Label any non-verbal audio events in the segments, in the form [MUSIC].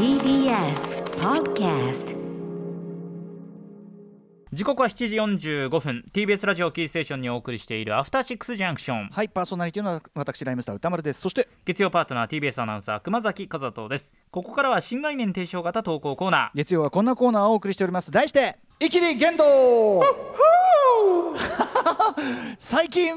TBS Podcast 時刻は7時45分。TBS ラジオキーステーションにお送りしているアフターシックスジャンクション。はいパーソナリティの私ライムスター歌丸です。そして月曜パートナー TBS アナウンサー熊崎和人です。ここからは新概念提唱型投稿コーナー。月曜はこんなコーナーをお送りしております。題して「イキリ言動」最近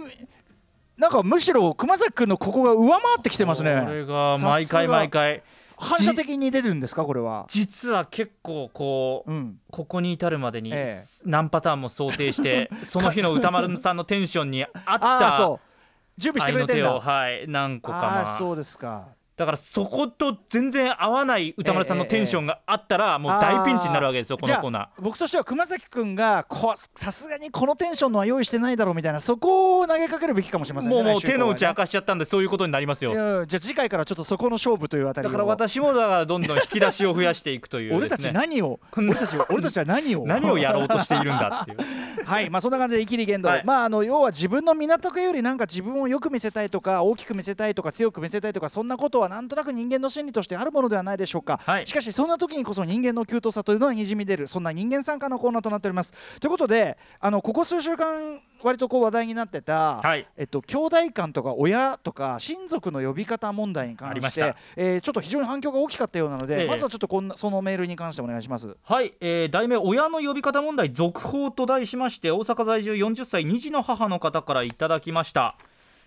なんかむしろ熊崎君のここが上回ってきてますね。これが。毎回毎回反射的に出るんですかこれは？実は結構こう、うん。ここに至るまでにええ。何パターンも想定して [LAUGHS] その日の歌丸さんのテンションに合ったそう。準備してくれてんだ。はい何個かあまあ。あそうですかだからそこと全然合わない歌丸さんのテンションがあったらもう大ピンチになるわけですよこのコーナー。僕としては熊崎君がこさすがにこのテンションのは用意してないだろうみたいなそこを投げかけるべきかもしれませんねもう手の内明かしちゃったんでそういうことになりますよ。じゃあ次回からちょっとそこの勝負というあたりを。だから私もだからどんどん引き出しを増やしていくという俺たち何を俺たちは俺たちは何を？[LAUGHS] 何をやろうとしているんだっていう。[LAUGHS] はいまあそんな感じでイキリ言動、はい。まああの要は自分の港区よりなんか自分をよく見せたいとか大きく見せたいとか強く見せたいとかそんなことはなんとなく人間の心理としてあるものではないでしょうか、はい。しかしそんな時にこそ人間のキュートさというのはにじみ出るそんな人間参加のコーナーとなっております。ということであのここ数週間割とこう話題になってた、はい。えっと、兄弟間とか親とか親族の呼び方問題に関してた、えーちょっと非常に反響が大きかったようなので、ええ。まずはちょっとこんなそのメールに関してお願いします。はい、えー題名親の呼び方問題続報と題しまして大阪在住40歳2児の母の方からいただきました。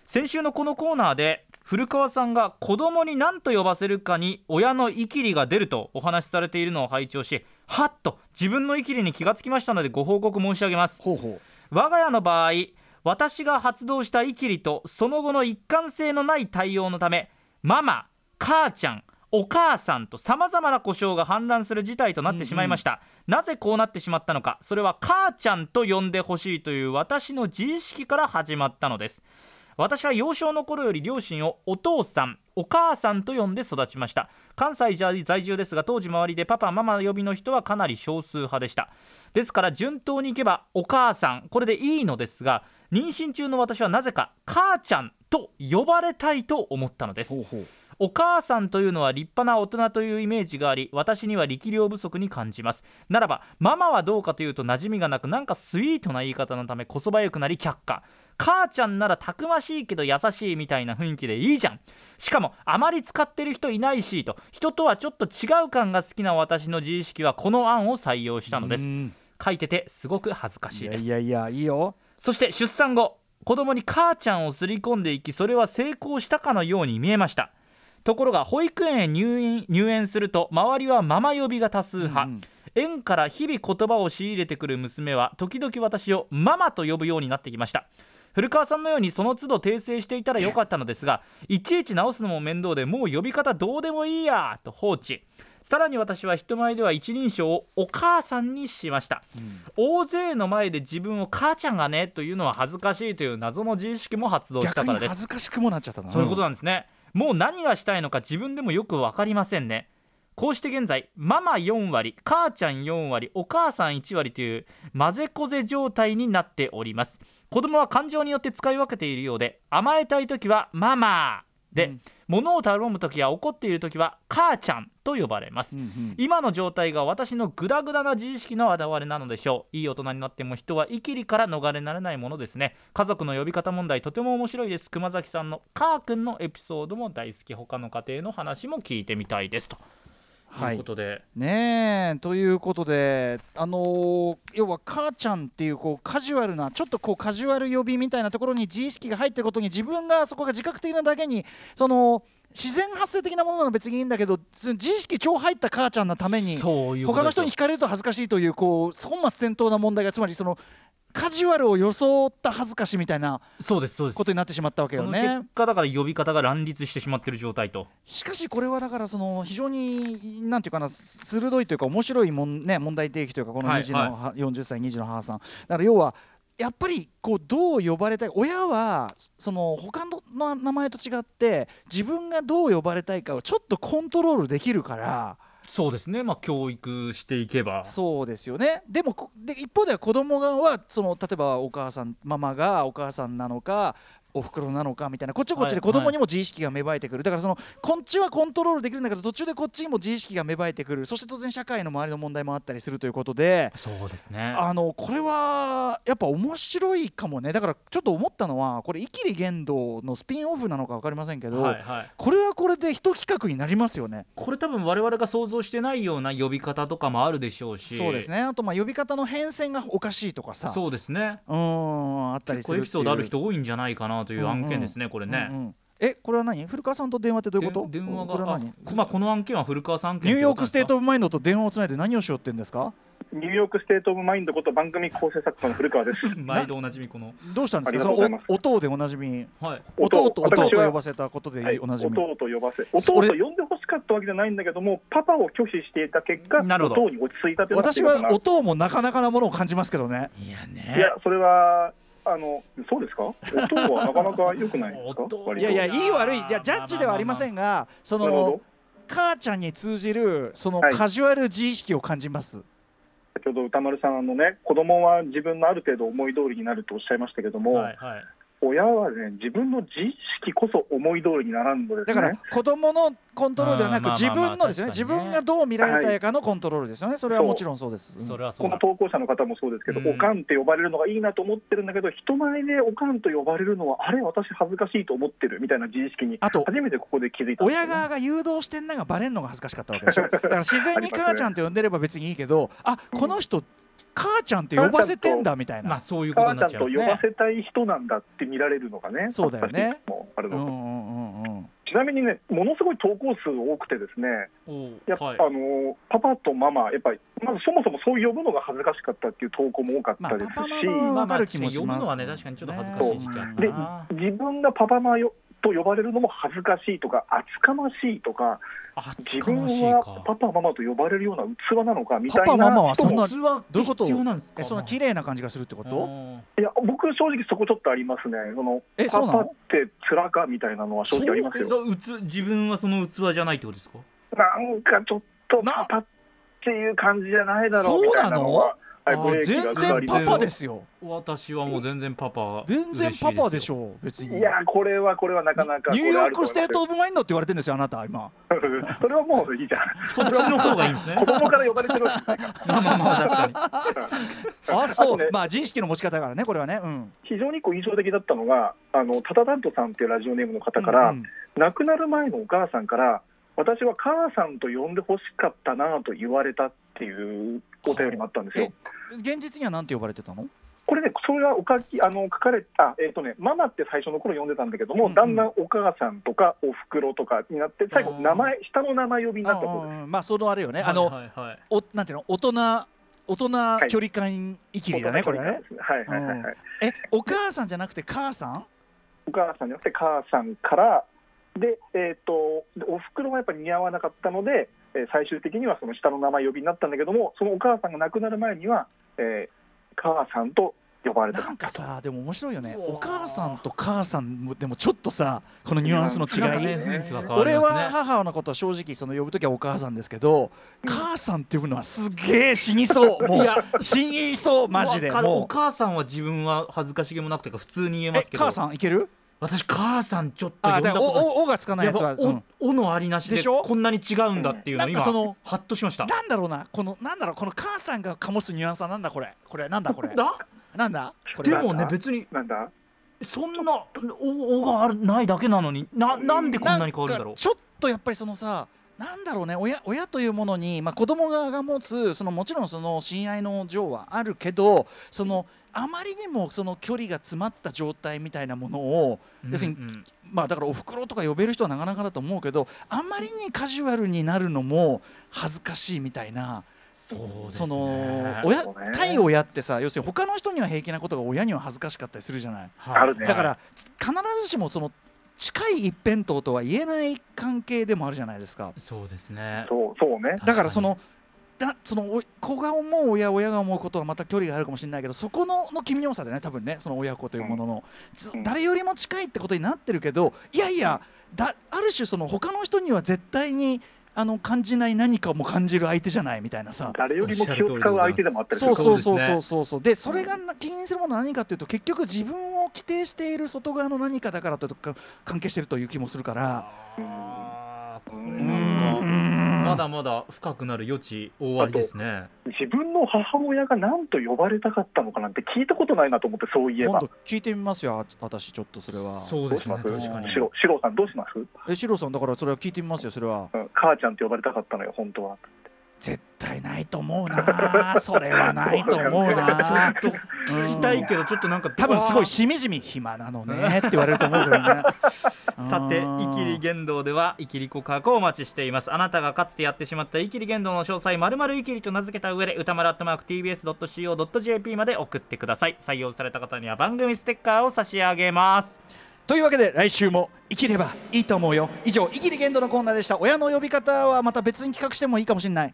先週のこのコーナーで古川さんが子供に何と呼ばせるかに親のイキリが出るとお話しされているのを拝聴しはっと自分のイキリに気がつきましたのでご報告申し上げます。我が家の場合私が発動したイキリとその後の一貫性のない対応のためママ母ちゃんお母さんとさまざまな故障が氾濫する事態となってしまいました、なぜこうなってしまったのか。それは母ちゃんと呼んでほしいという私の自意識から始まったのです私は幼少の頃より両親をお父さんお母さんと呼んで育ちました。関西在住ですが当時周りでパパママ呼びの人はかなり少数派でした。ですから順当にいけばお母さんこれでいいのですが妊娠中の私はなぜか母ちゃんと呼ばれたいと思ったのです。お母さんというのは立派な大人というイメージがあり私には力量不足に感じます。ならばママはどうかというと馴染みがなくなんかスイートな言い方のためこそばゆくなり却下母ちゃんならたくましいけど優しいみたいな雰囲気でいいじゃん。しかもあまり使ってる人いないしと。人とはちょっと違う感が好きな私の自意識はこの案を採用したのです。うん。書いててすごく恥ずかしいいです。やいやいやいいよ。そして出産後子供に母ちゃんをすり込んでいきそれは成功したかのように見えました。ところが保育園へ入院入園すると周りはママ呼びが多数派、うんうん。園から日々言葉を仕入れてくる娘は時々私をママと呼ぶようになってきました古川さんのようにその都度訂正していたらよかったのですがいちいち直すのも面倒でもう呼び方どうでもいいやと放置。さらに私は人前では一人称をお母さんにしました、大勢の前で自分を母ちゃんがねというのは恥ずかしいという謎の自意識も発動したからです。恥ずかしくもなっちゃったな。そういうことなんですね、もう何がしたいのか自分でもよく分かりませんね。こうして現在ママ4割母ちゃん4割お母さん1割という混ぜこぜ状態になっております子供は感情によって使い分けているようで甘えたい時はママで、うん。物を頼む時や怒っている時は母ちゃんと呼ばれます、うんうん。今の状態が私のグダグダな自意識の表れなのでしょう。いい大人になっても人はイキリから逃れられないものですね。家族の呼び方問題とても面白いです。熊崎さんのカー君のエピソードも大好き。他の家庭の話も聞いてみたいです。とはい。いうことで、ねえ。ということであのー要は母ちゃんっていうこうカジュアルなちょっとこうカジュアル呼びみたいなところに自意識が入ってることに自分がそこが自覚的なだけにその自然発生的なものなら別にいいんだけど自意識超入った母ちゃんのために他の人に聞かれると恥ずかしいというこう本末転倒な問題がつまりそのカジュアルを装った恥ずかしみたいなそうですそうです。ことになってしまったわけそのよね結。果だから呼び方が乱立してしまってる状態と。しかしこれはだからその非常になんていうかな鋭いというか面白いもん、ね、問題提起というかこのはい2児の、は40歳2児の母さん。だから要はやっぱりこうどう呼ばれたい親はその他の名前と違って自分がどう呼ばれたいかをちょっとコントロールできるからそうですね。まあ教育していけば。そうですよね。でもで一方では子供側はその例えばお母さんママがお母さんなのかおふくろなのかみたいなこっちはこっちで子供にも自意識が芽生えてくる、だからそのこっちはコントロールできるんだけど途中でこっちにも自意識が芽生えてくる。そして当然社会の周りの問題もあったりするということでそうですね。あのこれはやっぱ面白いかもね。だからちょっと思ったのはこれ「イキリ言動」のスピンオフなのか分かりませんけど、はいはい。これはこれで一企画になりますよね。これ多分我々が想像してないような呼び方とかもあるでしょうし。そうですね。あとまあ呼び方の変遷がおかしいとかさ。そうですね。うーんあったり結する構エピソードある人人多いんじゃないかなという案件ですね、これね、うんうん。えこれは何？古川さんと電話ってどういうこと？で電話があこれは何？まあ、この案件は古川さんニューヨークステート・オオブ・マインドと電話をつないで何をしようってんですか？ニューヨークステート・オブ・マインドこと番組構成作家の古川です。[LAUGHS] 毎度おなじみこの。どうしたんですか？その音でおなじみ。はい。音音と音と私は呼ばせたことはい、でおなじみ、音と呼ばせ、音と呼んでほしかったわけじゃないんだけども、パパを拒否していた結果、なるほど。音に落ち着いたというのが私は音もなかなかなものを感じますけどね。いやいねや、それは、あの、そうですか？音はなかなか良くないですか？いやいやいい悪いじゃあジャッジではありませんがその。母ちゃんに通じるそのはい。カジュアル自意識を感じます、先ほど歌丸さんのね、子供は自分のある程度思い通りになるとおっしゃいましたけども、はいはい親はね、自分の自意識こそ思い通りにならんのですね。だから子供のコントロールではなく自分のですよね。自分がどう見られたいかのコントロールですよね。それはもちろんそうです、それはそう。だこの投稿者の方もそうですけど、うん。おかんって呼ばれるのがいいなと思ってるんだけど、人前でおかんと呼ばれるのは、あれ、私、恥ずかしいと思ってるみたいな自意識に、あと初めてここで気づいたね。親側が誘導してんのがバレんのが恥ずかしかったわけでしょ。だから自然に母ちゃんって呼んでれば別にいいけどあこの人母ちゃんって呼ばせてんだみたいな、まあそういうこと母にちゃんと呼ばなっちゃいますねせたい人なんだって見られるのがね、そうだよね。もあるの。とうんうんうんうん。ちなみにね、ものすごい投稿数多くてですね、やっぱ、はい。あのパパとママ、やっぱり、まずそもそもそう呼ぶのが恥ずかしかったっていう投稿も多かったですし、まあパパママはまあまあわかる気もします呼ぶのはね確かにちょっと恥ずかしい時期あったでな自分がパパママよと呼ばれるのも恥ずかしいとか、厚かましいとか、あ自つか。ま分はパパママと呼ばれるような器なのかみたいなパパママはそんな器って必要なんですか？えそんな綺麗な感じがするってこと？うん。いや僕正直そこちょっとありますね。そのえパパって面かみたいなのは正直ありますよ。えそううつ自分はその器じゃないってことですか？なんかちょっとなパパっていう感じじゃないだろうみたいなのははいあブレーキ全然パパですよ。私はもう全然パパ。全然パパでしょ別に。いやこれはこれはなかなかニューヨークステート・こオブ・マインドって言われてるんですよあなた今。それはもういいじゃん。そっちの方がいいんですね。子供から呼ばれてるわけじゃないかまあまあまあ確かにあそう。あとねまあ自意識の持ち方だからねこれはね。うん。非常にこう印象的だったのがあのタタダントさんっていうラジオネームの方から、うん。亡くなる前のお母さんから私は母さんと呼んでほしかったなと言われたっていうお便りもあったんですよ。現実には何て呼ばれてたの？これね、それがおかきあの書かれた、えっ、とね、ママって最初の頃呼んでたんだけども、うんうん。だんだんお母さんとかおふくろとかになって、最後、名前、下の名前呼びになったそうまあそのあれよね。あのはいはい。はいおなんていうの大人大人距離感い。きりだねこれね。はいはいはいはい。えお母さんじゃなくて母さん？お母さんじゃなくて母さんから、で、えっ、と、でおふくろがやっぱり似合わなかったので、えー最終的にはその下の名前呼びになったんだけども、そのお母さんが亡くなる前には、えー母さんと呼ばれてた。なんかさでも面白いよね。お母さんと母さんもでもちょっとさこのニュアンスの違い、ね俺は母のことは正直その呼ぶときはお母さんですけど、母さんって呼ぶのはすげえ死にそう。もういや死にそうマジで。もう。母さんは自分は恥ずかしげもなくてか普通に言えまえすけど。母さんいける？私母さんちょっと呼んだことおおおがつかないやつは、やっぱうん。おおのありなしででしょ？こんなに違うんだっていうのうん。今そのハッとしました。なんだろうなこのなんだろうこの母さんが醸すニュアンスはなんだこれ？これなんだこれ？だ？なんだ？これ。でもね別になんだ？そんなおおがあるないだけなのにななんでこんなに変わるんだろう？ちょっとやっぱりそのさなんだろうね親親というものに、まあ、子供側が持つそのもちろんその親愛の情はあるけどそのあまりにもその距離が詰まった状態みたいなものを要するにうんうんまあだからおふくろとか呼べる人はなかなかだと思うけどあまりにカジュアルになるのも恥ずかしいみたいなそうですそのね。親対親ってさ要するに他の人には平気なことが親には恥ずかしかったりするじゃない。はい。あるね。だから必ずしもその近い一辺倒とは言えない関係でもあるじゃないですか。そうですね。そうそうね。だからそのだそのお子が思う親親が思うことはまた距離があるかもしれないけどそこのの奇妙さでね多分ねその親子というものの、ずうん。誰よりも近いってことになってるけどいやいやだある種その他の人には絶対にあの感じない何かも感じる相手じゃないみたいなさ。誰よりも気を使う相手でもあったりするそうそうそうそうそう。そうそうでそれがな起因するものは何かというと結局自分をの規定している外側の何かだからとか関係してるという気もするから。まだまだ深くなる余地大ありですね。自分の母親が何と呼ばれたかったのかなんて聞いたことないなと思ってそういえば。今度聞いてみますよあ私ちょっとそれは。そうですね確かに。シロさんどうします、えシロさんだからそれは聞いてみますよそれは。うん、母ちゃんって呼ばれたかったのよ本当は。絶対ないと思うな。それはないと思うちょなっと聞きたいけどちょっとなんか多分すごいしみじみ暇なのねって言われると思うけどね。[LAUGHS] さて「イキリ言動」ではイキリ告白をお待ちしています。あなたがかつてやってしまったイキリ言動の詳細まるまるイキリと名付けた上で歌丸アットマーク TBS.CO.JP まで送ってください。採用された方には番組ステッカーを差し上げます。というわけで来週も生きればいいと思うよ。以上「イキリ言動」のコーナーでした。親の呼び方はまた別に企画してもいいかもしれない